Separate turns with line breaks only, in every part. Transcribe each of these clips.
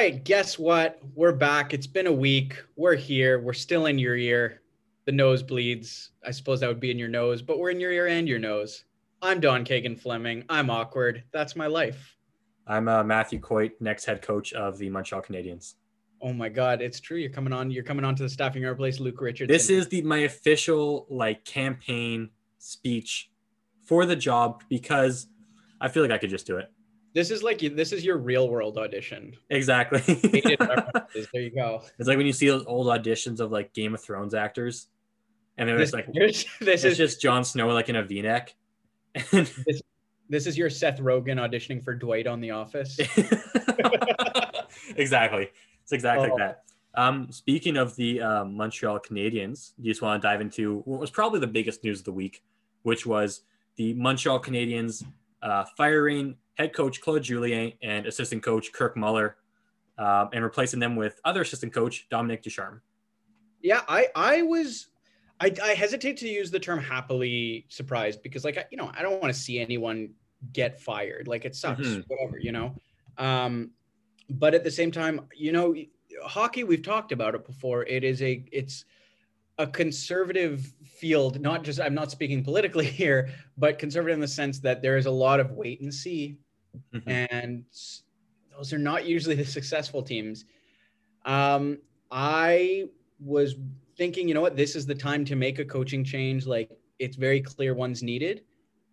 right, guess what? We're back. It's been a week. We're here. We're still in your ear. The nose bleeds. I suppose that would be in your nose, but we're in your ear and your nose. I'm Dawn Kagan Fleming. I'm awkward. That's my life.
I'm uh, Matthew Coit, next head coach of the Montreal Canadiens.
Oh my God, it's true. You're coming on. You're coming on to the staffing our place, Luke Richardson.
This is the my official like campaign speech for the job because I feel like I could just do it.
This is like this is your real world audition.
Exactly.
there you go.
It's like when you see those old auditions of like Game of Thrones actors, and they're just like,
this
it's
is
just Jon Snow like in a V-neck.
this, this is your Seth Rogen auditioning for Dwight on The Office.
exactly. It's exactly
Oh.
like that. Um, speaking of the uh, Montreal Canadiens, you just want to dive into what was probably the biggest news of the week, which was the Montreal Canadiens uh, firing head coach Claude Julien and assistant coach Kirk Muller, um, and replacing them with other assistant coach Dominic Ducharme.
Yeah, I I was I, I hesitate to use the term happily surprised because like I, you know I don't want to see anyone get fired like it sucks
Mhm.
whatever you know um but at the same time you know hockey we've talked about it before it is a it's a conservative field not just I'm not speaking politically here but conservative in the sense that there is a lot of wait and see
Mhm.
and those are not usually the successful teams. Um, I was thinking, you know what, this is the time to make a coaching change. Like it's very clear one's needed,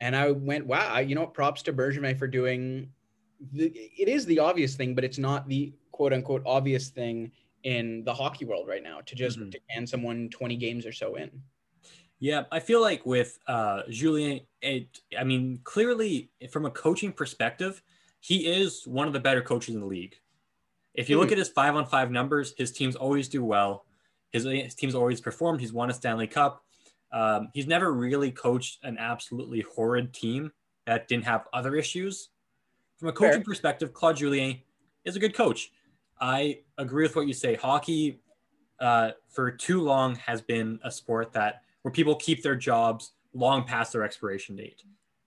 and I went, wow, I- you know, what, props to Bergevin for doing. The, it is the obvious thing, but it's not the quote unquote obvious thing in the hockey world right now to just
Mhm.
to hand someone 20 games or so in.
Yeah, I feel like with uh, Julien, it, I mean, clearly from a coaching perspective, he is one of the better coaches in the league. If you look
Mhm.
at his five on five numbers, his teams always do well. His, his teams always performed. He's won a Stanley Cup. Um, he's never really coached an absolutely horrid team that didn't have other issues. From a coaching
Fair.
perspective, Claude Julien is a good coach. I agree with what you say. Hockey, uh, for too long, has been a sport that where people keep their jobs long past their expiration date.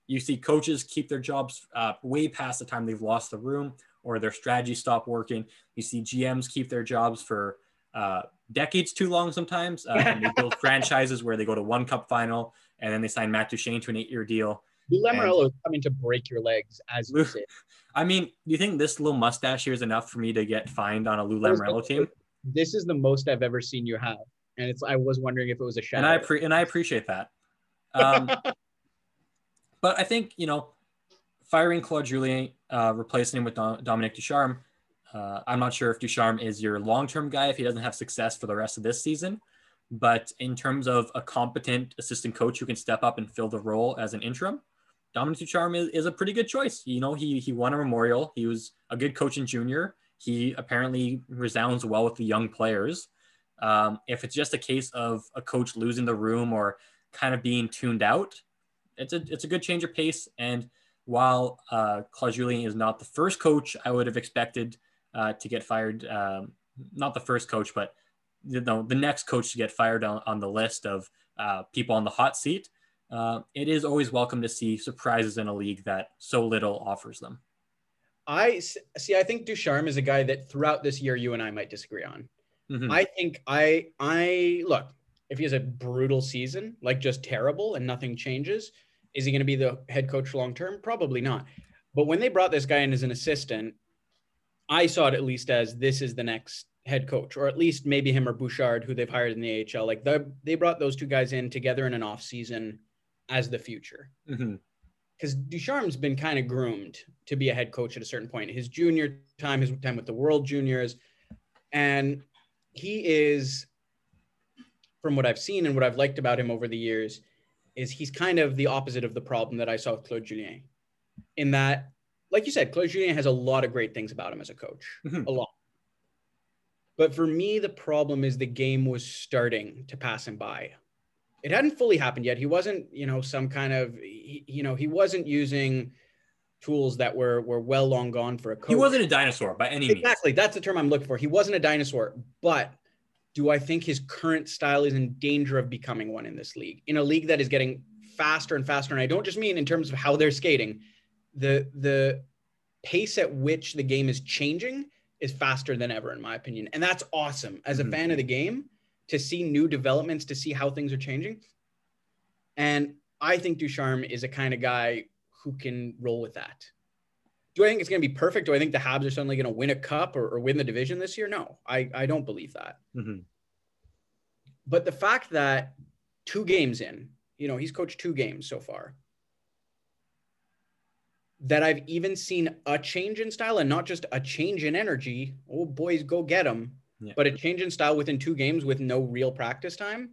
You see coaches keep their jobs uh, way past the time they've lost the room or their strategy stop working. You see GMs keep their jobs for uh, decades too long sometimes. Uh, and they build franchises where they go to one cup final and then they sign Matt Duchene to an eight-year deal.
Lou is coming to break your legs, as you say.
I mean, do you think this little mustache here is enough for me to get fined on a Lou Lamoriello team?
This is the most I've ever seen you have, and it's. I was wondering if it was a shadow.
And I pre- and I appreciate that. Um, But I think, you know, firing Claude Julien, uh, replacing him with Dom- Dominic Ducharme, uh, I'm not sure if Ducharme is your long term guy if he doesn't have success for the rest of this season. But in terms of a competent assistant coach who can step up and fill the role as an interim, Dominic Ducharme is, is a pretty good choice. You know, he, he won a memorial. He was a good coach in junior. He apparently resounds well with the young players. Um, if it's just a case of a coach losing the room or kind of being tuned out, it's a it's a good change of pace. And while uh, Claude Julien is not the first coach I would have expected uh, to get fired, um, not the first coach, but you know, the next coach to get fired on, on the list of uh, people on the hot seat, uh, it is always welcome to see surprises in a league that so little offers them.
I see. I think Ducharme is a guy that throughout this year you and I might disagree on.
Mhm.
I think I I look if he has a brutal season, like just terrible and nothing changes, is he going to be the head coach long term? Probably not. But when they brought this guy in as an assistant, I saw it at least as this is the next head coach, or at least maybe him or Bouchard, who they've hired in the AHL. Like the, they brought those two guys in together in an off season as the future.
Mhm.
because Ducharme's been kind of groomed to be a head coach at a certain point. His junior time, his time with the World Juniors, and he is, from what I've seen and what I've liked about him over the years, is he's kind of the opposite of the problem that I saw with Claude Julien. In that, like you said, Claude Julien has a lot of great things about him as a coach,
Mhm.
a lot. But for me, the problem is the game was starting to pass him by it hadn't fully happened yet. He wasn't, you know, some kind of, he, you know, he wasn't using tools that were were well long gone for a coach.
He wasn't a dinosaur by any means.
exactly. That's the term I'm looking for. He wasn't a dinosaur, but do I think his current style is in danger of becoming one in this league? In a league that is getting faster and faster, and I don't just mean in terms of how they're skating, the the pace at which the game is changing is faster than ever, in my opinion. And that's awesome as a
Mhm.
fan of the game to see new developments, to see how things are changing. And I think Ducharme is a kind of guy who can roll with that. Do I think it's going to be perfect? Do I think the Habs are suddenly going to win a cup or, or win the division this year? No, I, I don't believe that.
Mhm.
But the fact that two games in, you know, he's coached two games so far, that I've even seen a change in style and not just a change in energy. Oh, boys, go get them.
Yeah.
But a change in style within two games with no real practice time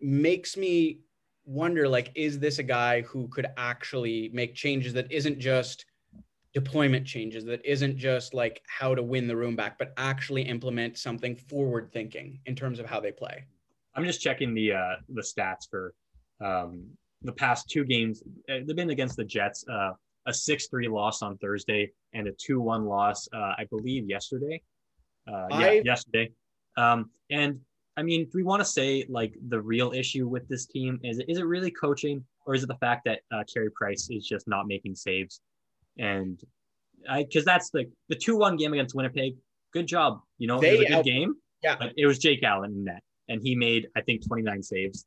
makes me wonder like, is this a guy who could actually make changes that isn't just deployment changes, that isn't just like how to win the room back, but actually implement something forward thinking in terms of how they play?
I'm just checking the uh, the stats for um, the past two games. Uh, They've been against the Jets. Uh, a six-three loss on Thursday and a two-one loss, uh, I believe, yesterday. Uh, yeah,
I-
yesterday. Um, and I mean, do we want to say like the real issue with this team is is it really coaching or is it the fact that uh, Carey Price is just not making saves? And I because that's the the two-one game against Winnipeg. Good job. You know, it was
They
a good game.
Yeah.
But it was Jake Allen in net, and he made I think 29 saves.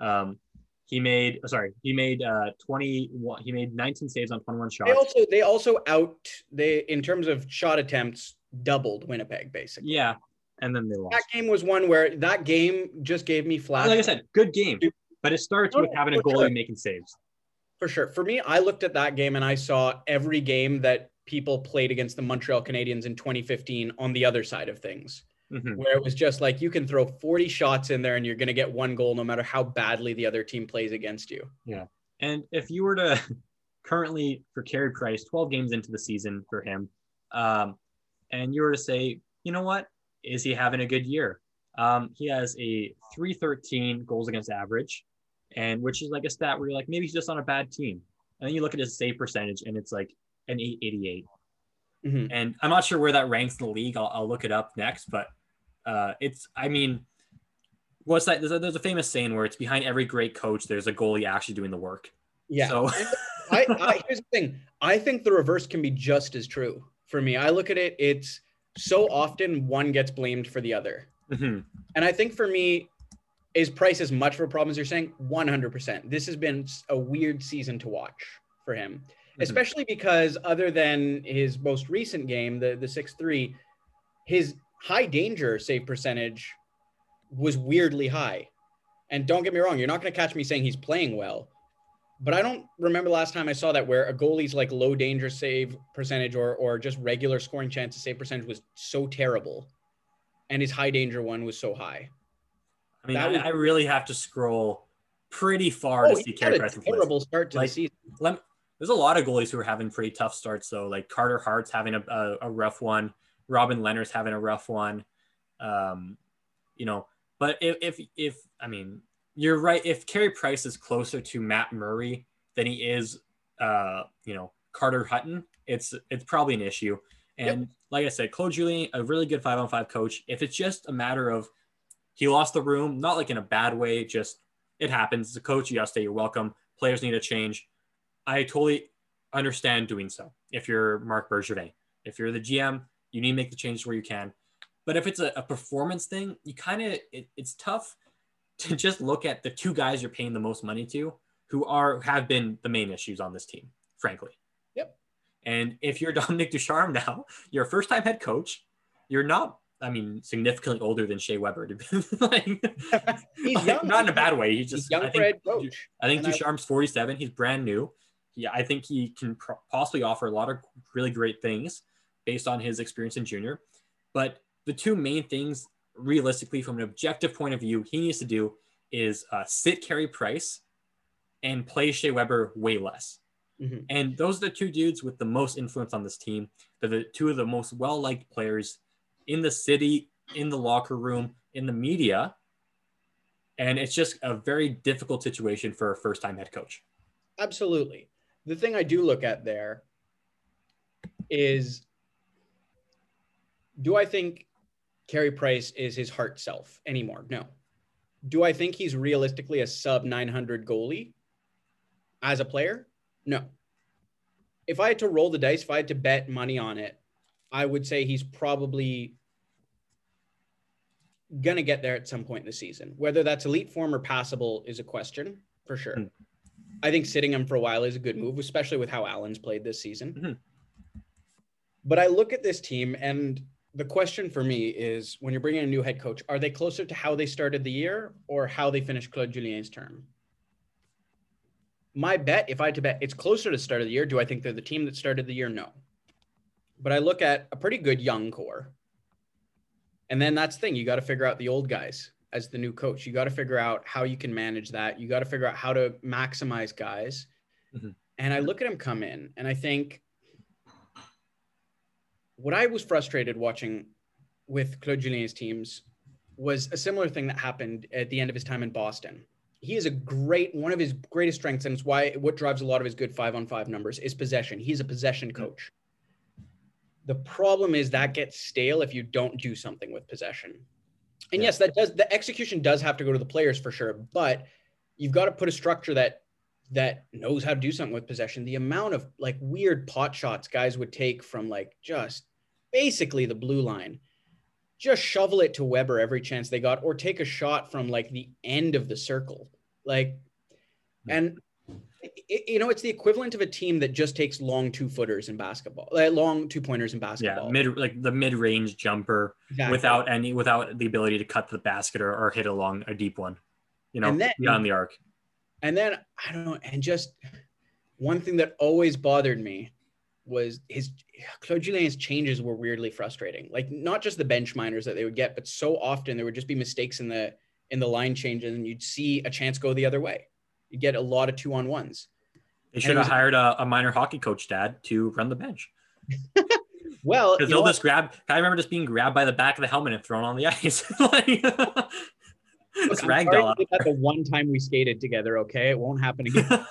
Um, he made sorry, he made uh 21. He made 19 saves on 21 shots.
They also they also out they in terms of shot attempts doubled Winnipeg basically.
yeah, and then they lost.
That game was one where that game just gave me flash
Like I said, good game, but it starts with having a goalie
sure.
making saves.
for sure. For me, I looked at that game and I saw every game that people played against the Montreal Canadiens in 2015 on the other side of things,
Mhm.
where it was just like you can throw 40 shots in there and you're going to get one goal no matter how badly the other team plays against you. Yeah.
And if you were to currently for Carey Price, 12 games into the season for him, um, and you were to say, you know what, is he having a good year? Um, he has a 313 goals against average, and which is like a stat where you're like, maybe he's just on a bad team. And then you look at his save percentage, and it's like an 888.
Mhm.
And I'm not sure where that ranks in the league. I'll, I'll look it up next, but uh, it's, I mean, what's that? There's a, there's a famous saying where it's behind every great coach, there's a goalie actually doing the work.
Yeah.
So
I, I here's the thing. I think the reverse can be just as true for me. I look at it, it's so often one gets blamed for the other.
Mhm.
And I think for me, is price as much of a problem as you're saying? 100%. This has been a weird season to watch for him,
Mhm.
especially because other than his most recent game, the, the 6 3, his high danger save percentage was weirdly high. And don't get me wrong, you're not going to catch me saying he's playing well. But I don't remember the last time I saw that where a goalie's like low danger save percentage or or just regular scoring chance to save percentage was so terrible, and his high danger one was so high.
I mean, I,
was-
I really have to scroll pretty far
Oh,
to see Carey Price
a
in place.
terrible start to
Like-
the season.
Lem- There's a lot of goalies who are having pretty tough starts, though. Like Carter Hart's having a, a, a rough one. Robin Lehner's having a rough one. Um, you know, but if, if if I mean, you're right. If Carey Price is closer to Matt Murray than he is, uh, you know, Carter Hutton, it's it's probably an issue. And like I said, Claude Julien, a really good five on five coach. If it's just a matter of he lost the room, not like in a bad way, just it happens. As a coach, you gotta say you're welcome. Players need a change. I totally understand doing so. If you're Marc Bergevin, if you're the GM, you need to make the changes where you can. But if it's a, a performance thing, you kind of it, it's tough to just look at the two guys you're paying the most money to, who are have been the main issues on this team, frankly.
Yep.
And if you're Dominic Ducharme now, you're a first time head coach. You're not, I mean, significantly older than Shea Weber. Like,
He's young.
not in a bad way. He's
He's
just
young
I think,
coach.
I think
And
Ducharme's 47. He's brand new. Yeah, I think he can pro- possibly offer a lot of really great things based on his experience in junior. But the two main things, realistically, from an objective point of view, he needs to do is uh, sit Carey Price and play Shea Weber way less.
Mhm.
And those are the two dudes with the most influence on this team. They're the two of the most well liked players in the city, in the locker room, in the media. And it's just a very difficult situation for a first time head coach.
Absolutely. The thing I do look at there is do I think Carey Price is his heart self anymore? No. Do I think he's realistically a sub 900 goalie as a player? No. If I had to roll the dice, if I had to bet money on it, I would say he's probably going to get there at some point in the season. Whether that's elite form or passable is a question for sure. Mm. I think sitting him for a while is a good move, especially with how Allen's played this season. Mm-hmm. But I look at this team, and the question for me is when you're bringing a new head coach, are they closer to how they started the year or how they finished Claude Julien's term? My bet, if I had to bet, it's closer to the start of the year. Do I think they're the team that started the year? No. But I look at a pretty good young core. And then that's the thing, you got to figure out the old guys as the new coach. You got to figure out how you can manage that. You got to figure out how to maximize guys. Mm-hmm. And I look at him come in and I think what I was frustrated watching with Claude Julien's teams was a similar thing that happened at the end of his time in Boston. He is a great one of his greatest strengths, and it's why what drives a lot of his good five on five numbers is possession. He's a possession mm. coach. The problem is that gets stale if you don't do something with possession. And yeah. yes, that does the execution does have to go to the players for sure, but you've got to put a structure that that knows how to do something with possession. The amount of like weird pot shots guys would take from like just basically the blue line. Just shovel it to Weber every chance they got, or take a shot from like the end of the circle. Like, and it, you know, it's the equivalent of a team that just takes long two footers in basketball, like long two pointers in basketball.
Yeah, mid like the mid range jumper exactly. without any without the ability to cut the basket or, or hit along a deep one. You know, then, beyond the arc.
And then I don't know, and just one thing that always bothered me was his Claude Julien's changes were weirdly frustrating. Like not just the bench minors that they would get, but so often there would just be mistakes in the in the line changes, and you'd see a chance go the other way. You get a lot of two on ones.
They should have hired a, a, minor hockey coach, Dad, to run the bench.
well,
because they'll just grab. I remember just being grabbed by the back of the helmet and thrown on the ice. like,
Look, ragdoll. The one time we skated together, okay, it won't happen again.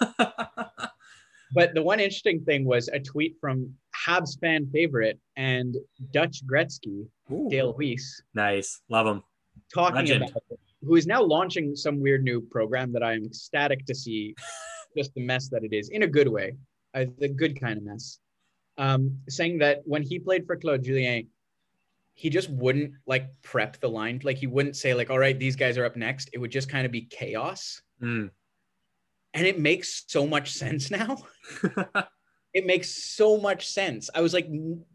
But the one interesting thing was a tweet from Habs fan favorite and Dutch Gretzky, Ooh. Dale Weise.
Nice. Love him.
Talking Legend. about it, who is now launching some weird new program that I'm ecstatic to see just the mess that it is in a good way, uh, the good kind of mess. Um, saying that when he played for Claude Julien, he just wouldn't like prep the line. Like he wouldn't say like, all right, these guys are up next. It would just kind of be chaos. Mm and it makes so much sense now. it makes so much sense. I was like,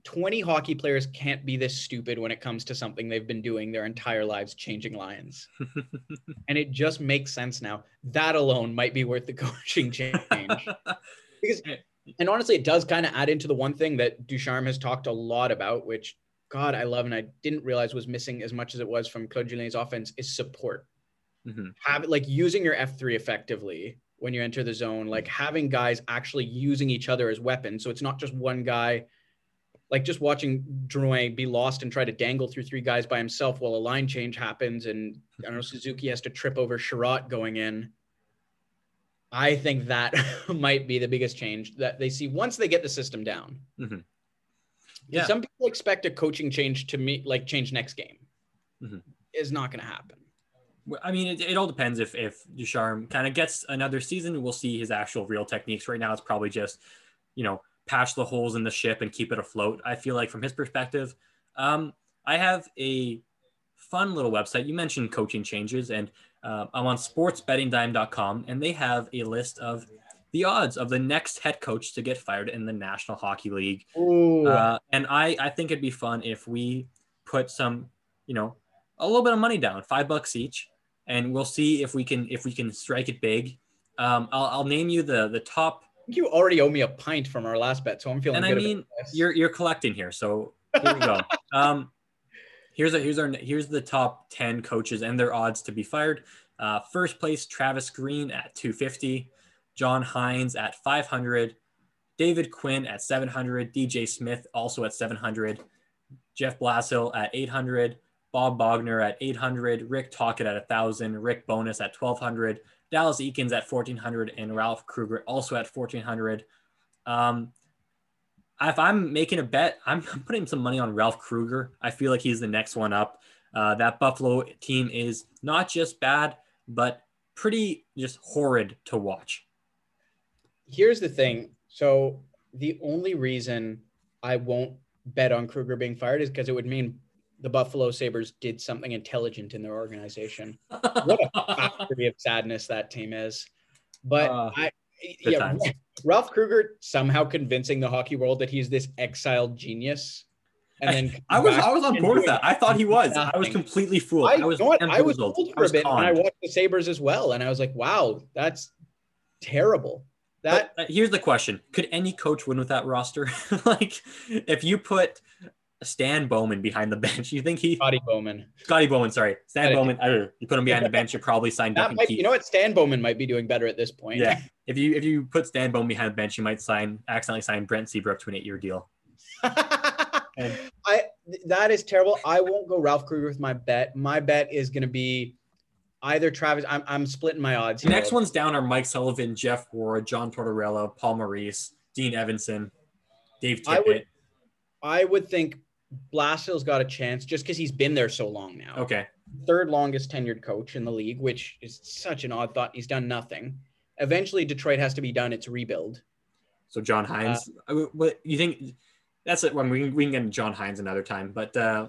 20 hockey players can't be this stupid when it comes to something they've been doing their entire lives, changing lines. and it just makes sense now. That alone might be worth the coaching change. because, and honestly, it does kind of add into the one thing that Ducharme has talked a lot about, which God, I love and I didn't realize was missing as much as it was from Claude Julien's offense is support. Mm-hmm. Have like using your F3 effectively when you enter the zone, like having guys actually using each other as weapons. So it's not just one guy, like just watching Drouin be lost and try to dangle through three guys by himself while a line change happens. And I don't know, Suzuki has to trip over Chiarot going in. I think that might be the biggest change that they see once they get the system down. Mm-hmm. Yeah. Some people expect a coaching change to me, like change next game. Mm-hmm. Is not going to happen.
I mean, it, it all depends if if Ducharme kind of gets another season. We'll see his actual real techniques. Right now, it's probably just, you know, patch the holes in the ship and keep it afloat. I feel like from his perspective, um, I have a fun little website. You mentioned coaching changes, and uh, I'm on sportsbettingdime.com, and they have a list of the odds of the next head coach to get fired in the National Hockey League. Uh, and I, I think it'd be fun if we put some, you know, a little bit of money down, five bucks each, and we'll see if we can if we can strike it big. Um, I'll, I'll name you the the top.
You already owe me a pint from our last bet, so I'm feeling.
And I mean, you're you're collecting here, so here we go. um, here's a here's our here's the top ten coaches and their odds to be fired. Uh, first place, Travis Green at 250, John Hynes at 500, David Quinn at 700, DJ Smith also at 700, Jeff Blashill at 800, Bob Boughner at 800, Rick Tocchet at 1,000, Rick Bowness at 1,200, Dallas Eakins at 1,400, and Ralph Krueger also at 1,400. Um, if I'm making a bet, I'm putting some money on Ralph Krueger. I feel like he's the next one up. Uh, that Buffalo team is not just bad, but pretty just horrid to watch.
Here's the thing. So the only reason I won't bet on Krueger being fired is because it would mean the Buffalo Sabres did something intelligent in their organization. what a factory of sadness that team is. But uh, I, yeah, times. Ralph Krueger somehow convincing the hockey world that he's this exiled genius.
And then I, I was I was on board with that. I thought he was. Nothing. I was completely fooled. I,
I was what? I was fooled for a bit, and I watched the Sabres as well, and I was like, "Wow, that's terrible." That
but, uh, here's the question: Could any coach win with that roster? like, if you put Stan Bowman behind the bench. You think he
Scotty Bowman?
Scotty Bowman, sorry, Stan Bowman. I don't know. You put him behind the bench, you probably sign Duncan
might, You know what? Stan Bowman might be doing better at this point.
Yeah, if you if you put Stan Bowman behind the bench, you might sign accidentally sign Brent Seabrook to an eight year deal.
and, I that is terrible. I won't go Ralph Krueger with my bet. My bet is going to be either Travis. I'm I'm splitting my odds.
The next ones down are Mike Sullivan, Jeff Ward, John Tortorella, Paul Maurice, Dean Evason, Dave Tippett.
I would, I would think Blashill's got a chance just because he's been there so long now.
Okay.
Third longest tenured coach in the league, which is such an odd thought. He's done nothing. Eventually, Detroit has to be done. It's rebuild.
So John Hynes, uh, what you think? That's it. When we can, we can get John Hynes another time, but uh,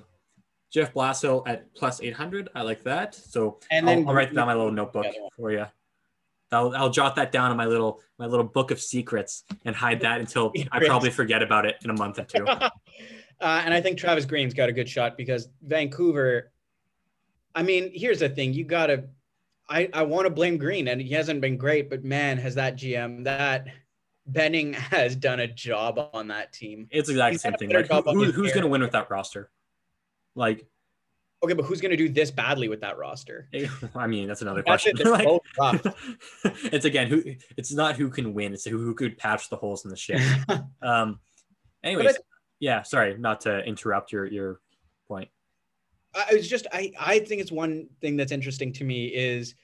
Jeff Blashill at plus eight hundred. I like that. So and then I'll, I'll write down my little notebook for you. I'll, I'll jot that down in my little my little book of secrets and hide that until I probably forget about it in a month or two.
Uh, and I think Travis Green's got a good shot because Vancouver. I mean, here's the thing: you gotta. I I want to blame Green, and he hasn't been great, but man, has that GM that Benning has done a job on that team.
It's exactly the same thing. Like, who, who, who's going to win with that roster? Like,
okay, but who's going to do this badly with that roster?
I mean, that's another that's question. It, like, it's again, who? It's not who can win; it's who, who could patch the holes in the ship. um, anyways, yeah, sorry, not to interrupt your your point.
I was just I I think it's one thing that's interesting to me is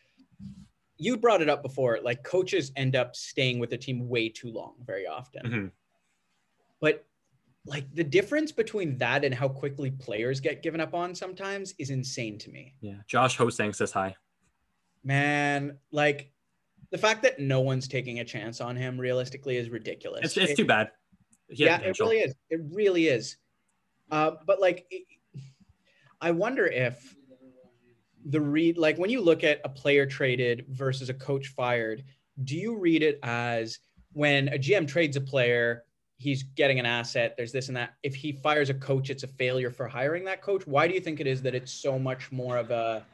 you brought it up before like coaches end up staying with the team way too long very often. Mm-hmm. But like the difference between that and how quickly players get given up on sometimes is insane to me.
Yeah. Josh Ho-Sang says hi.
Man, like the fact that no one's taking a chance on him realistically is ridiculous.
It's, it's it, too bad
yeah, it really is. It really is. Uh, but like, it, I wonder if the read, like when you look at a player traded versus a coach fired, do you read it as when a GM trades a player, he's getting an asset, there's this and that. If he fires a coach, it's a failure for hiring that coach. Why do you think it is that it's so much more of a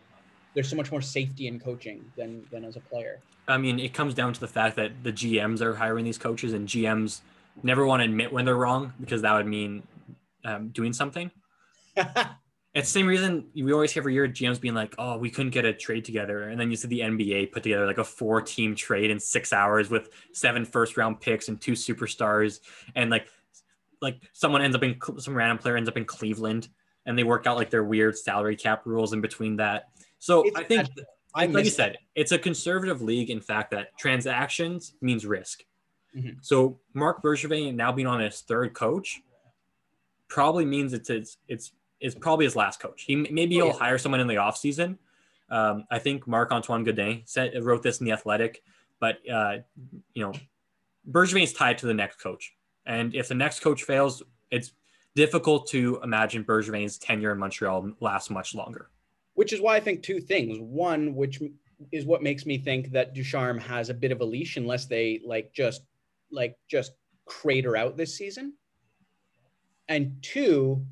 there's so much more safety in coaching than than as a player?
I mean, it comes down to the fact that the GMs are hiring these coaches and GMs never want to admit when they're wrong because that would mean um, doing something. it's the same reason we always hear every year GMs being like, "Oh, we couldn't get a trade together," and then you see the NBA put together like a four-team trade in six hours with seven first-round picks and two superstars, and like, like someone ends up in some random player ends up in Cleveland, and they work out like their weird salary cap rules in between that. So it's, I think, I like you said, it's a conservative league in fact that transactions means risk. Mm-hmm. So Mark Bergevin now being on his third coach probably means it's it's it's, it's probably his last coach. He maybe he'll oh, yeah. hire someone in the offseason. Um, I think Marc Antoine Godin said wrote this in the Athletic, but uh, you know, Bergevin is tied to the next coach, and if the next coach fails, it's difficult to imagine Bergevin's tenure in Montreal lasts much longer.
Which is why I think two things. One, which is what makes me think that Ducharme has a bit of a leash unless they like just like just crater out this season. And two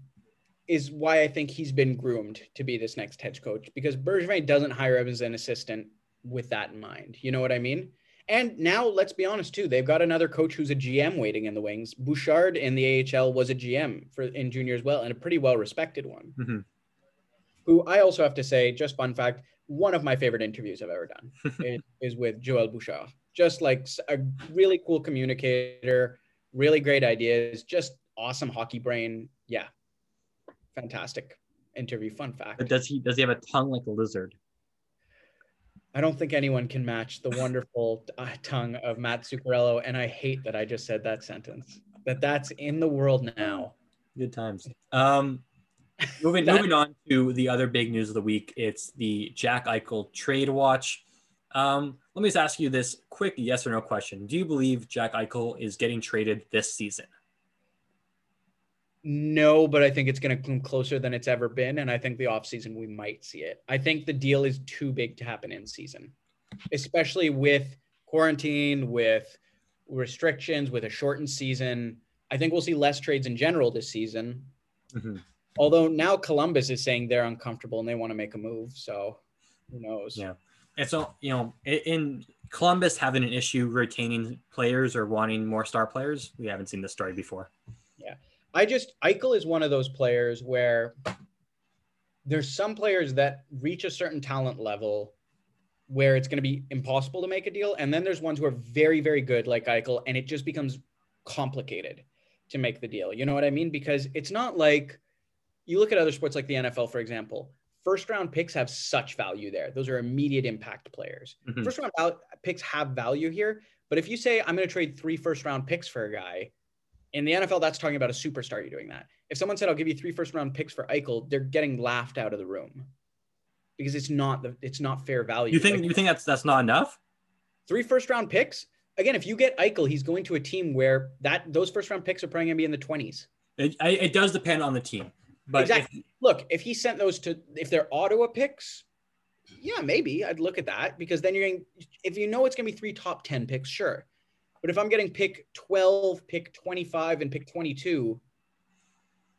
is why I think he's been groomed to be this next head coach because Bergevin doesn't hire him as an assistant with that in mind. You know what I mean? And now let's be honest too, they've got another coach who's a GM waiting in the wings. Bouchard in the AHL was a GM for in junior as well, and a pretty well respected one. Mm-hmm. Who I also have to say, just fun fact, one of my favorite interviews I've ever done is, is with Joel Bouchard just like a really cool communicator, really great ideas, just awesome hockey brain. Yeah, fantastic interview. Fun fact.
But does he does he have a tongue like a lizard?
I don't think anyone can match the wonderful uh, tongue of Mats Zuccarello, and I hate that I just said that sentence. That that's in the world now.
Good times. Um, moving that, moving on to the other big news of the week. It's the Jack Eichel trade watch. Um, let me just ask you this quick yes or no question. Do you believe Jack Eichel is getting traded this season?
No, but I think it's going to come closer than it's ever been. And I think the offseason, we might see it. I think the deal is too big to happen in season, especially with quarantine, with restrictions, with a shortened season. I think we'll see less trades in general this season. Mm-hmm. Although now Columbus is saying they're uncomfortable and they want to make a move. So who knows?
Yeah. And so, you know, in Columbus having an issue retaining players or wanting more star players, we haven't seen this story before.
Yeah. I just, Eichel is one of those players where there's some players that reach a certain talent level where it's going to be impossible to make a deal. And then there's ones who are very, very good, like Eichel, and it just becomes complicated to make the deal. You know what I mean? Because it's not like you look at other sports like the NFL, for example. First round picks have such value there. Those are immediate impact players. Mm-hmm. First round picks have value here. But if you say, I'm going to trade three first round picks for a guy, in the NFL, that's talking about a superstar. You're doing that. If someone said, I'll give you three first round picks for Eichel, they're getting laughed out of the room because it's not the it's not fair value.
You think like, you think that's that's not enough?
Three first round picks. Again, if you get Eichel, he's going to a team where that those first round picks are probably going to be in the twenties.
It, it does depend on the team, but
exactly. Look, if he sent those to if they're Ottawa picks, yeah, maybe I'd look at that because then you're going. If you know it's going to be three top ten picks, sure. But if I'm getting pick twelve, pick twenty five, and pick twenty two,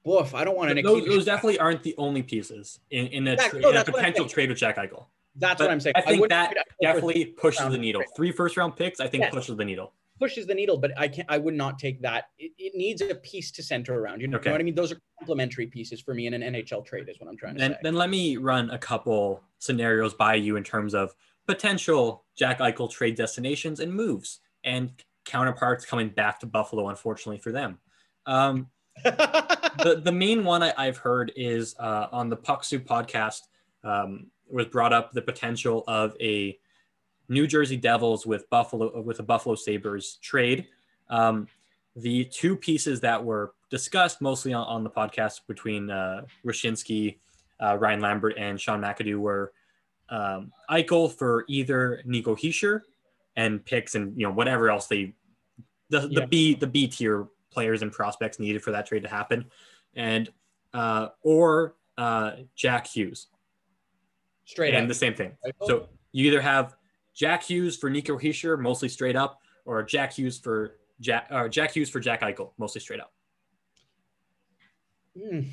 woof, I don't want
to. Those, those definitely aren't the only pieces in, in a, tra- no, in a potential trade with Jack Eichel.
That's but what I'm saying.
I think I that definitely pushes the needle. Three first round picks, I think, yes. pushes the needle.
Pushes the needle, but I can't. I would not take that. It, it needs a piece to center around. You know, okay. you know, what I mean? Those are complementary pieces for me in an NHL trade. Is what I'm trying to
then,
say.
Then let me run a couple scenarios by you in terms of potential Jack Eichel trade destinations and moves and counterparts coming back to Buffalo. Unfortunately for them. Um, the the main one I, have heard is uh, on the Puck Soup podcast um, was brought up the potential of a New Jersey Devils with Buffalo with a Buffalo Sabres trade. Um, the two pieces that were discussed mostly on, on the podcast between uh, Wyshynski, uh, Ryan Lambert, and Sean McIndoe were um, Eichel for either Nico Hischier and picks and you know whatever else they the, the yeah. B the B tier players and prospects needed for that trade to happen, and uh, or uh, Jack Hughes.
Straight
and
up.
the same thing. So you either have Jack Hughes for Nico Hischier, mostly straight up, or Jack Hughes for Jack or Jack Hughes for Jack Eichel, mostly straight up.
Mm,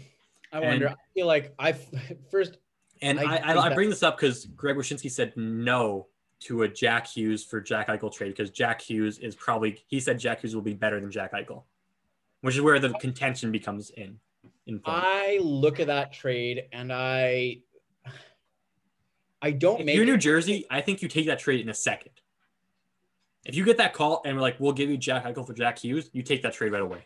I wonder. I feel like I first.
And I, I, I bring this up because Greg Wyshynski said no to a Jack Hughes for Jack Eichel trade because Jack Hughes is probably he said Jack Hughes will be better than Jack Eichel which is where the contention becomes in. in
I look at that trade and I, I don't
if
make.
You're New Jersey. I think you take that trade in a second. If you get that call and we're like, we'll give you Jack Eichel for Jack Hughes, you take that trade right away.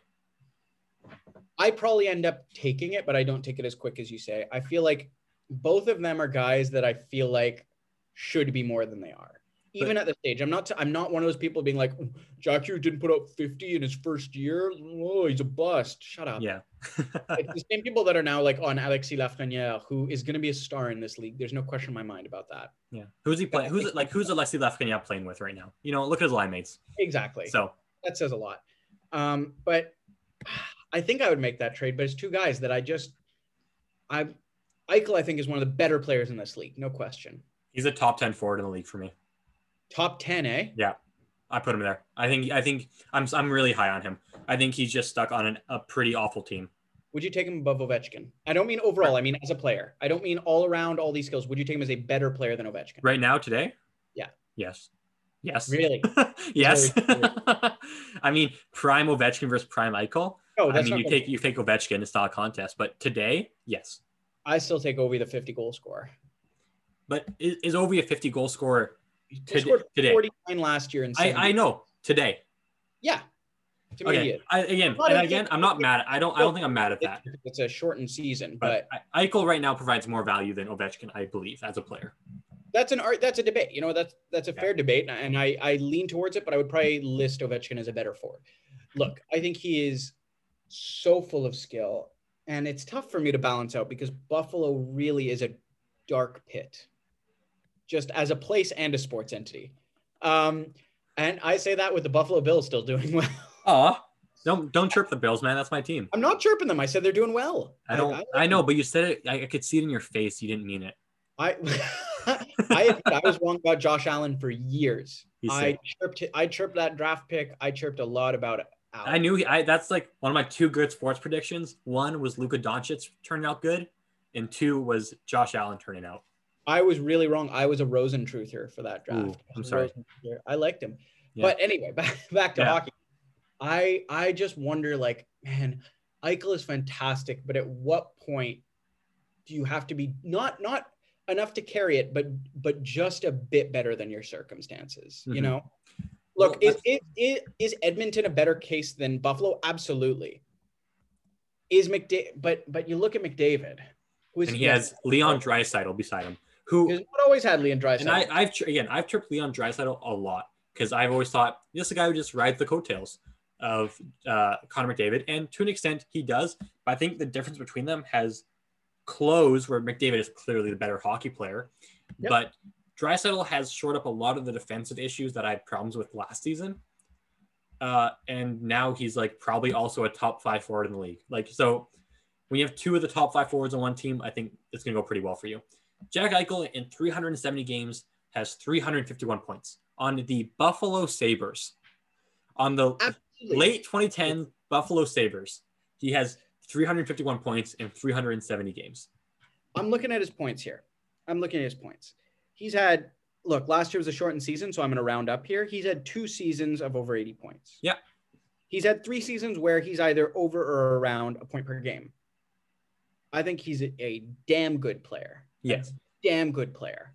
I probably end up taking it, but I don't take it as quick as you say. I feel like both of them are guys that I feel like should be more than they are even but, at the stage. I'm not. T- I'm not one of those people being like, Jack Hughes didn't put up 50 in his first year. Oh, he's a bust. Shut up.
Yeah.
it's the same people that are now like on Alexis Lafreniere, who is going to be a star in this league. There's no question in my mind about that.
Yeah. Who's he playing? Who's like? Who's Alexis Lafreniere playing with right now? You know, look at his line mates.
Exactly.
So
that says a lot. Um, but I think I would make that trade. But it's two guys that I just, I, Eichel, I think is one of the better players in this league, no question.
He's a top 10 forward in the league for me.
Top 10, eh?
Yeah. I put him there. I think I think I'm I'm really high on him. I think he's just stuck on an, a pretty awful team.
Would you take him above Ovechkin? I don't mean overall. I mean as a player. I don't mean all around all these skills. Would you take him as a better player than Ovechkin?
Right now, today?
Yeah.
Yes. Yes.
Really?
yes. I mean, prime Ovechkin versus prime Eichel. Oh, I mean, you take you take Ovechkin. It's not a contest, but today, yes.
I still take Ovi the 50 goal scorer.
But is, is Ovi a 50 goal scorer
he today, scored 49 last year. And
I, I know today.
Yeah.
To me, okay. I, again, and again, I'm not mad. I don't. I don't think I'm mad at that.
It's a shortened season, but,
but Eichel right now provides more value than Ovechkin, I believe, as a player.
That's an art. That's a debate. You know, that's that's a yeah. fair debate, and I I lean towards it, but I would probably list Ovechkin as a better forward. Look, I think he is so full of skill, and it's tough for me to balance out because Buffalo really is a dark pit just as a place and a sports entity. Um, and I say that with the Buffalo Bills still doing well.
Oh, Don't don't chirp the Bills, man. That's my team.
I'm not chirping them. I said they're doing well.
I don't. I, I, know, but you said it. I, I, could see it in your face. You didn't mean it.
I I, I was wrong about Josh Allen for years. I chirped. I chirped that draft pick. I chirped a lot about it.
I knew he, I that's like one of my two good sports predictions. One was Luka Doncic turning out good, and two was Josh Allen turning out.
I was really wrong. I was a Rosen truther for that draft. Ooh,
I'm sorry.
I liked him. Yeah. But anyway, back, back to yeah. hockey. I I just wonder like, man, Eichel is fantastic, but at what point do you have to be not not enough to carry it, but but just a bit better than your circumstances, mm-hmm. you know? Look, well, is, is, is Edmonton a better case than Buffalo? Absolutely. Is McDavid, but but you look at McDavid,
who is and he has Leon Draisaitl beside him, who
has always had Leon Draisaitl.
And I, I've again, I've tripped Leon Draisaitl a lot because I've always thought this is a guy who just rides the coattails of uh, Connor McDavid, and to an extent he does. But I think the difference between them has closed, where McDavid is clearly the better hockey player, yep. but Draisaitl has shored up a lot of the defensive issues that I had problems with last season. Uh, and now he's like probably also a top five forward in the league. Like so, when you have two of the top five forwards on one team, I think it's gonna go pretty well for you. Jack Eichel in 370 games has 351 points on the Buffalo Sabres. On the Absolutely. late 2010 Buffalo Sabres, he has 351 points in 370 games.
I'm looking at his points here. I'm looking at his points he's had look, last year was a shortened season, so I'm going to round up here. He's had two seasons of over 80 points.
Yeah.
He's had three seasons where he's either over or around a point per game. I think he's a, a damn good player.
Yes.
Damn good player.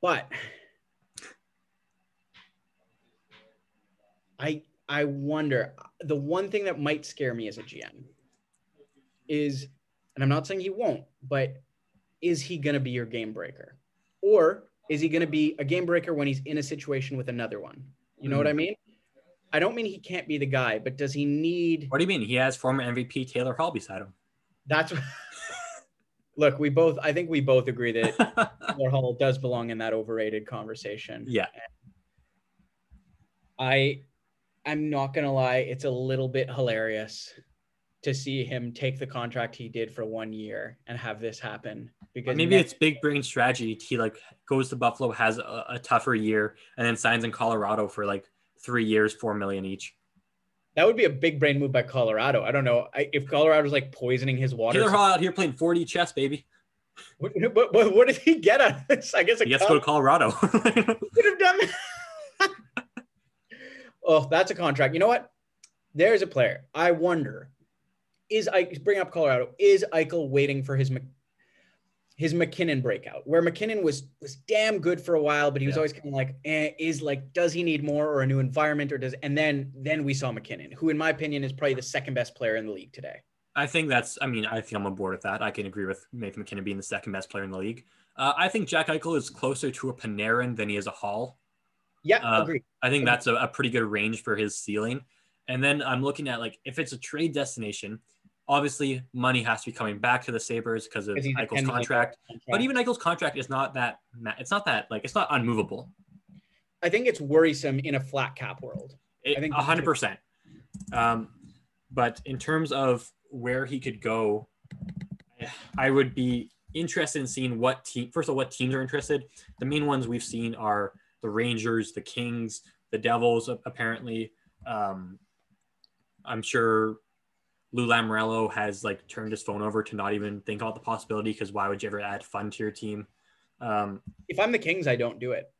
But I I wonder the one thing that might scare me as a GM is, and I'm not saying he won't, but is he going to be your game breaker? Or is he going to be a game breaker when he's in a situation with another one? You know mm what I mean? I don't mean he can't be the guy, but does he need?
What do you mean? He has former MVP Taylor Hall beside him.
That's look. We both, I think, we both agree that Hall does belong in that overrated conversation.
Yeah.
I, I'm not gonna lie. It's a little bit hilarious to see him take the contract he did for one year and have this happen
because maybe next- it's big brain strategy he like goes to buffalo has a, a, tougher year and then signs in colorado for like three years four million each
that would be a big brain move by colorado. I don't know. I, if colorado's like poisoning his water
Taylor Hall out here playing 4d chess baby.
What, what, what, what did he get at this? I guess
he gets to go to colorado. Could have done
that. Oh that's a contract. You know what? There's a player. I wonder is I bring up Colorado? Is Eichel waiting for his his MacKinnon breakout, where MacKinnon was was damn good for a while, but he was yeah. always kind of like, eh, is like, does he need more or a new environment or does? And then then we saw MacKinnon, who in my opinion is probably the second best player in the league today.
I think that's. I mean, I think I'm on board with that. I can agree with Nathan MacKinnon being the second best player in the league. Uh, I think Jack Eichel is closer to a Panarin than he is a Hall.
Yeah, uh, agree.
I think that's a, a pretty good range for his ceiling. And then I'm looking at like if it's a trade destination, Obviously, money has to be coming back to the Sabres because of Eichel's contract. contract. But even Eichel's contract is not that. It's not that like it's not unmovable.
I think it's worrisome in a flat cap world.
It, I think hundred percent. Um, but in terms of where he could go, I would be interested in seeing what team. First of all, what teams are interested. The main ones we've seen are the Rangers, the Kings, the Devils. Apparently, um, I'm sure Lou Lamoriello has like turned his phone over to not even think about the possibility because why would you ever add fun to your team? Um,
if I'm the Kings, I don't do it.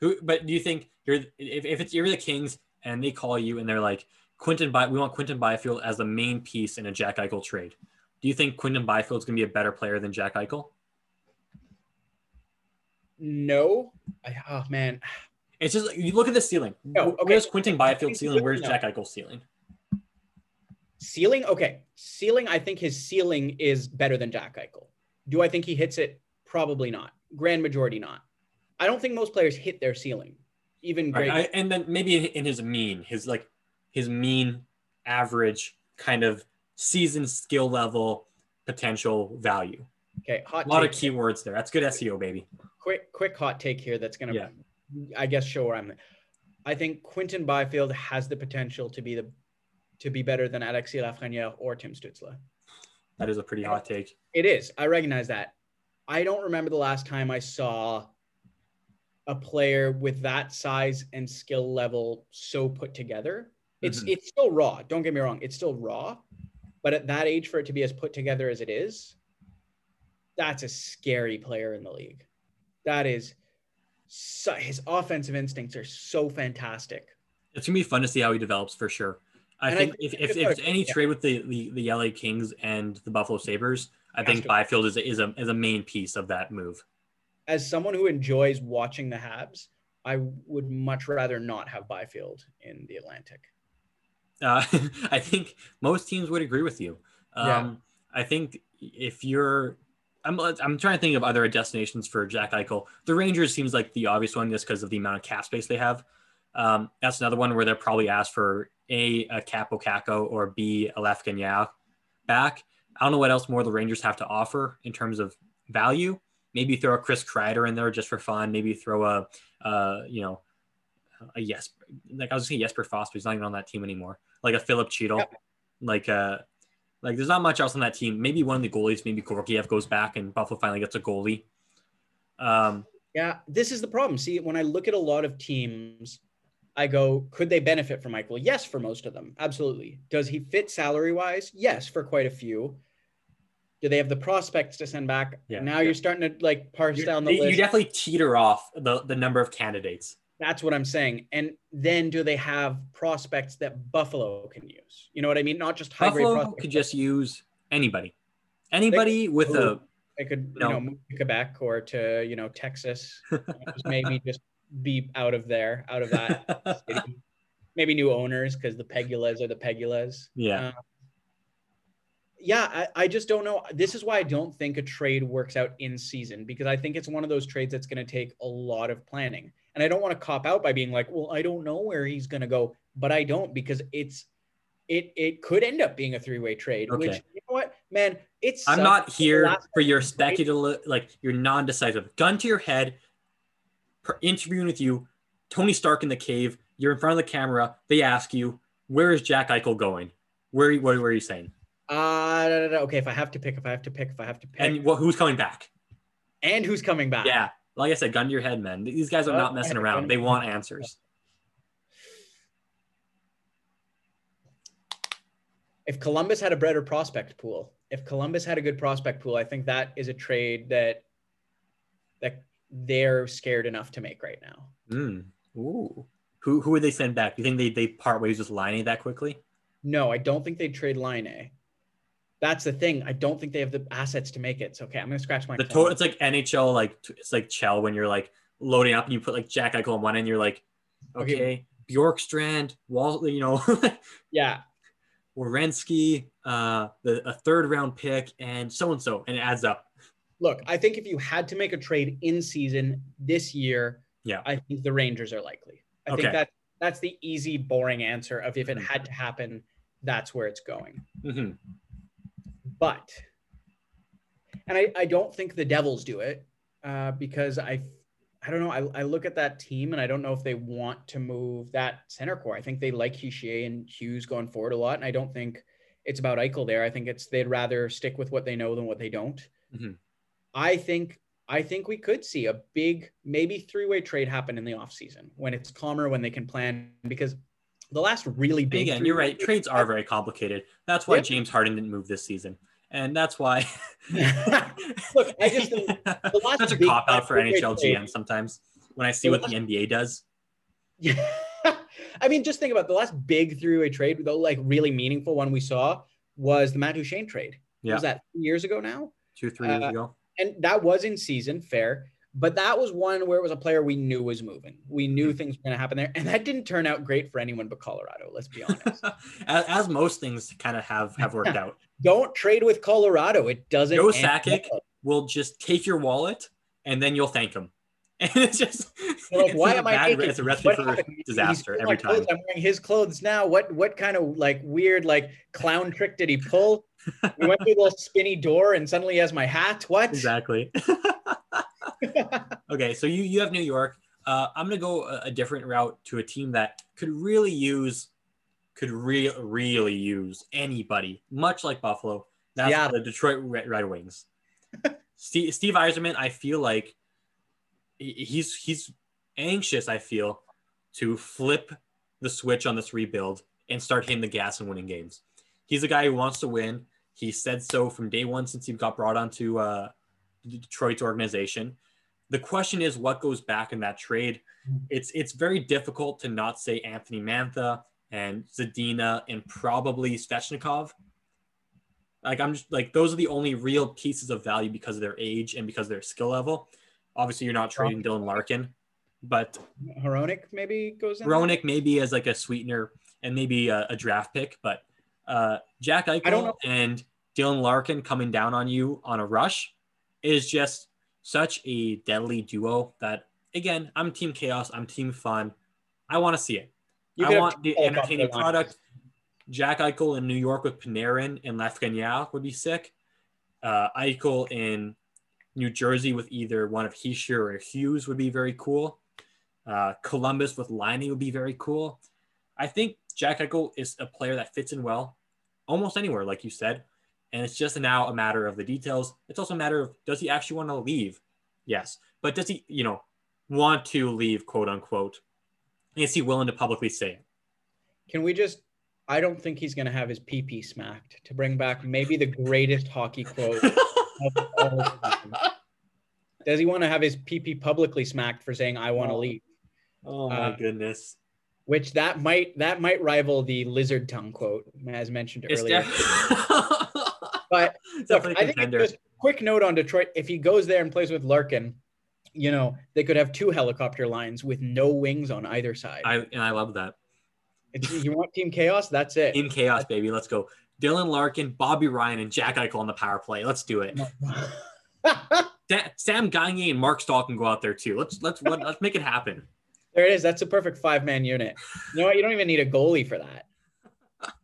Who? But do you think you're if, if it's you're the Kings and they call you and they're like Quinton By we want Quinton Byfield as the main piece in a Jack Eichel trade. Do you think Quinton Byfield's gonna be a better player than Jack Eichel?
No. I, oh man.
It's just you look at the ceiling. No, okay. Where's Quinton Byfield's ceiling? Where's Jack Eichel's ceiling?
Ceiling, okay. Ceiling, I think his ceiling is better than Jack Eichel. Do I think he hits it? Probably not. Grand majority not. I don't think most players hit their ceiling. Even great.
Right. and then maybe in his mean, his like his mean average kind of season skill level potential value.
Okay,
hot. A lot of keywords there. That's good SEO, baby.
Quick, quick hot take here. That's gonna, yeah. I guess, show where I'm. I think Quinton Byfield has the potential to be the to be better than Alexis Lafreniere or Tim Stützle.
That is a pretty hot take.
It is. I recognize that. I don't remember the last time I saw a player with that size and skill level so put together. It's
Mhm.
it's still raw. Don't get me wrong. It's still raw, but at that age for it to be as put together as it is, that's a scary player in the league. That is so, his offensive instincts are so fantastic.
It's gonna be fun to see how he develops for sure. I
And I
think if, if, if it's
got a-
any
yeah.
trade with the, the the LA Kings and the Buffalo Sabres, I
Has
think. Byfield is a, is a is a main piece of that move.
As someone who enjoys watching the Habs, I would much rather not have Byfield in the Atlantic.
Uh, I think most teams would agree with you. Um,
Yeah.
I think if you're, I'm, I'm trying to think of other destinations for Jack Eichel. The Rangers seems like the obvious one just because of the amount of cap space they have. Um, that's another one where they're probably asked for A, a Kaapo Kakko or B, a Lafreniere back. I don't know what else more the Rangers have to offer in terms of value. Maybe throw a Chris Kreider in there just for fun. Maybe throw a, uh, you know, a yes, like I was gonna say Jesper Foster. He's not even on that team anymore. Like a Filip
Chytil,
like uh, like there's not much else on that team. Maybe one of the goalies, maybe Georgiev goes back and Buffalo finally gets a goalie. Um,
Yeah, this is the problem. See, when I look at a lot of teams, I go, could they benefit from Eichel? Yes, for most of them. Absolutely. Does he fit salary wise? Yes, for quite a few. Do they have the prospects to send back?
Yeah.
Now you're starting to like parse
you,
down the
you
list.
You definitely teeter off the the number of candidates.
That's what I'm saying. And then do they have prospects that Buffalo can use? You know what I mean? Not just high grade
Buffalo
prospects.
could just use anybody, anybody with a
They could,
No.
you know, move to Quebec or to, you know, Texas. maybe just be out of there, out of that city. Maybe new owners because the Pegulas are the Pegulas.
yeah.
Uh, yeah, I, I just don't know. This is why I don't think a trade works out in season because I think it's one of those trades that's going to take a lot of planning. And I don't want to cop out by being like, well, I don't know where he's going to go, but I don't because it's it it could end up being a three way trade. Which you know what, man, it's
I'm not here for your speculative, like your non-decisive. Gun to your head. Interviewing with you, Tony Stark in the cave. You're in front of the camera. They ask you, "Where is Jack Eichel going?" Where what, what are you saying?
Uh, da, da, da. okay. If I have to pick, if I have to pick, if I have to pick,
And what, who's coming back?
and who's coming back?
Yeah, like I said, gun to your head, man. These guys are
Oh,
not messing around. They want answers.
if Columbus had a better prospect pool, if Columbus had a good prospect pool, I think that is a trade that that they're scared enough to make right now.
Mm. Ooh. Who who would they send back? Do you think they they part ways with Laine that quickly?
No, I don't think they'd trade Laine. That's the thing. I don't think they have the assets to make it. So okay, I'm gonna scratch my.
The total it's like NHL like it's like Chell when you're like loading up and you put like Jack Eichel on one end, you're like,
Okay.
okay, Bjorkstrand, Wall, you know,
yeah,
Werenski, uh, the a third round pick, and so and so, and it adds up.
Look, I think if you had to make a trade in season this year,
Yeah.
I think the Rangers are likely. I
Okay.
think that that's the easy, boring answer of if it
Mhm.
had to happen, that's where it's going.
hmm
but and I, I don't think the devils do it uh, because i i don't know I, I look at that team and i don't know if they want to move that center core i think they like Hischier and hughes going forward a lot and i don't think it's about eichel there i think it's they'd rather stick with what they know than what they don't
Mhm.
I think i think we could see a big maybe three-way trade happen in the offseason when it's calmer when they can plan because the last really big
Again, you're right. Trades are very complicated. That's why
Yep.
James Harden didn't move this season, and that's why.
Look, I just the last
Such a cop out for NHL
trade-
GM sometimes when I see what the NBA does.
Yeah. I mean, just think about it. the last big three-way trade, the like really meaningful one we saw was the Matt Duchene trade.
Yeah.
Was that years ago now?
Two three years
Uh,
ago.
And that was in season, fair. But that was one where it was a player we knew was moving. We knew
Mm-hmm.
things were going to happen there, and that didn't turn out great for anyone but Colorado. Let's be honest.
as, as most things kind of have have worked out.
Don't trade with Colorado. It doesn't.
Joe Sakic will just take your wallet and then you'll thank him. And it's just
like,
it's
why
a
am I taking?
It's a recipe for? Disaster every
my clothes.
time.
I'm wearing his clothes now. What what kind of like weird like clown trick did he pull? We went through a little spinny door and suddenly he has my hat. What?
Exactly. okay, so you you have New York. Uh, I'm gonna go a, a different route to a team that could really use, could really really use anybody, much like Buffalo. That's
Yeah.
the Detroit Red, Red Wings. Steve, Steve Yzerman, I feel like he's he's anxious. I feel to flip the switch on this rebuild and start hitting the gas and winning games. He's a guy who wants to win. He said so from day one since he got brought onto uh, Detroit's organization. The question is, what goes back in that trade? It's it's very difficult to not say Anthony Mantha and Zadina and probably Svechnikov. Like I'm just like those are the only real pieces of value because of their age and because of their skill level. Obviously, you're not trading Dylan Larkin, but
Hronek maybe goes in.
Hronek maybe as like a sweetener and maybe a, a draft pick, but uh, Jack Eichel and Dylan Larkin coming down on you on a rush is just such a deadly duo that again, I'm team chaos, I'm team fun. I want to see it.
You
I want the entertaining product. Jack Eichel in New York with Panarin and Lafreniere would be sick. Uh, Eichel in New Jersey with either one of Hischier or Hughes would be very cool. Uh, Columbus with Laine would be very cool. I think Jack Eichel is a player that fits in well almost anywhere, like you said. And it's just now a matter of the details. It's also a matter of does he actually want to leave? Yes. But does he, you know, want to leave, quote unquote? Is he willing to publicly say it?
Can we just? I don't think he's going to have his PP smacked to bring back maybe the greatest hockey quote of all time. Does he want to have his PP publicly smacked for saying "I want to
Oh.
leave"?
Oh my
Uh,
goodness.
Which that might that might rival the lizard tongue quote as mentioned
It's
earlier. But Look, I think just quick note on Detroit: if he goes there and plays with Larkin, you know they could have two helicopter lines with no wings on either side.
I and I love that.
It's, you want Team Chaos? That's it.
In chaos, baby. Let's go. Dylan Larkin, Bobby Ryan, and Jack Eichel on the power play. Let's do it. Sam Gagne and Marc Staal can go out there too. Let's let's let, let's make it happen.
There it is. That's a perfect five man unit. You know what? You don't even need a goalie for that.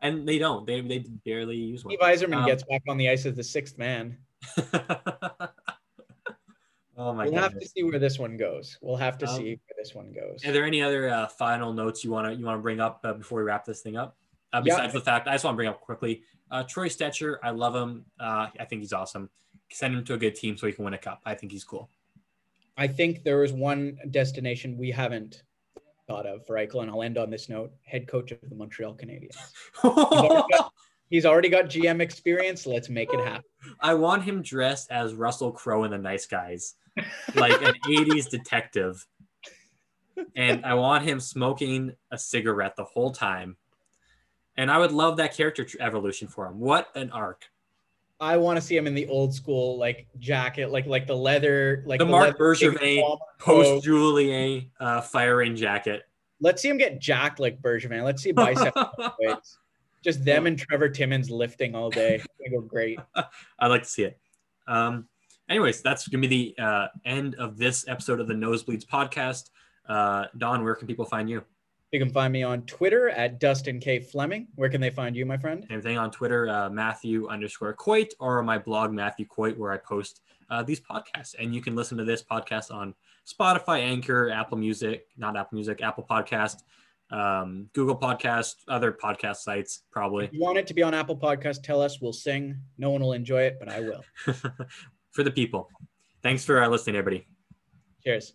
And they don't. They they barely use one.
Steve Yzerman
Um,
gets back on the ice as the sixth man.
oh my
we'll
god.
have to see where this one goes. We'll have to
Um,
see where this one goes.
Are there any other uh, final notes you want to you want to bring up uh, before we wrap this thing up? Uh,
Yeah.
besides the fact, I just want to bring up quickly, uh, Troy Stecher. I love him. Uh, I think he's awesome. Send him to a good team so he can win a cup. I think he's cool.
I think there is one destination we haven't thought of for Eichel, and I'll end on this note: head coach of the Montreal Canadiens. already got- He's already got GM experience. Let's make it happen.
I want him dressed as Russell Crowe in The Nice Guys, like an 80s detective. And I want him smoking a cigarette the whole time. And I would love that character evolution for him. What an arc.
I want to see him in the old school like jacket, like like the leather, like
The Mark
leather
Bergevin Post. Julien uh, firing jacket.
Let's see him get jacked like Bergevin. Let's see bicep. Just them and Trevor Timmins lifting all day. Gonna go great.
I'd like to see it. Um, anyways, that's going to be the uh, end of this episode of the Nosebleeds podcast. Uh, Dawn, where can people find you?
You can find me on Twitter at Dustin K Fleming. Where can they find you, my friend?
Same thing on Twitter, uh, Matthew underscore Coit, or my blog, Matthew Coit, where I post uh, these podcasts. And you can listen to this podcast on Spotify, Anchor, Apple Music, not Apple Music, Apple Podcast, um, Google Podcast, other podcast sites, probably.
If you want it to be on Apple Podcast, tell us. We'll sing. No one will enjoy it, but I will.
For the people. Thanks for uh, listening, everybody.
Cheers.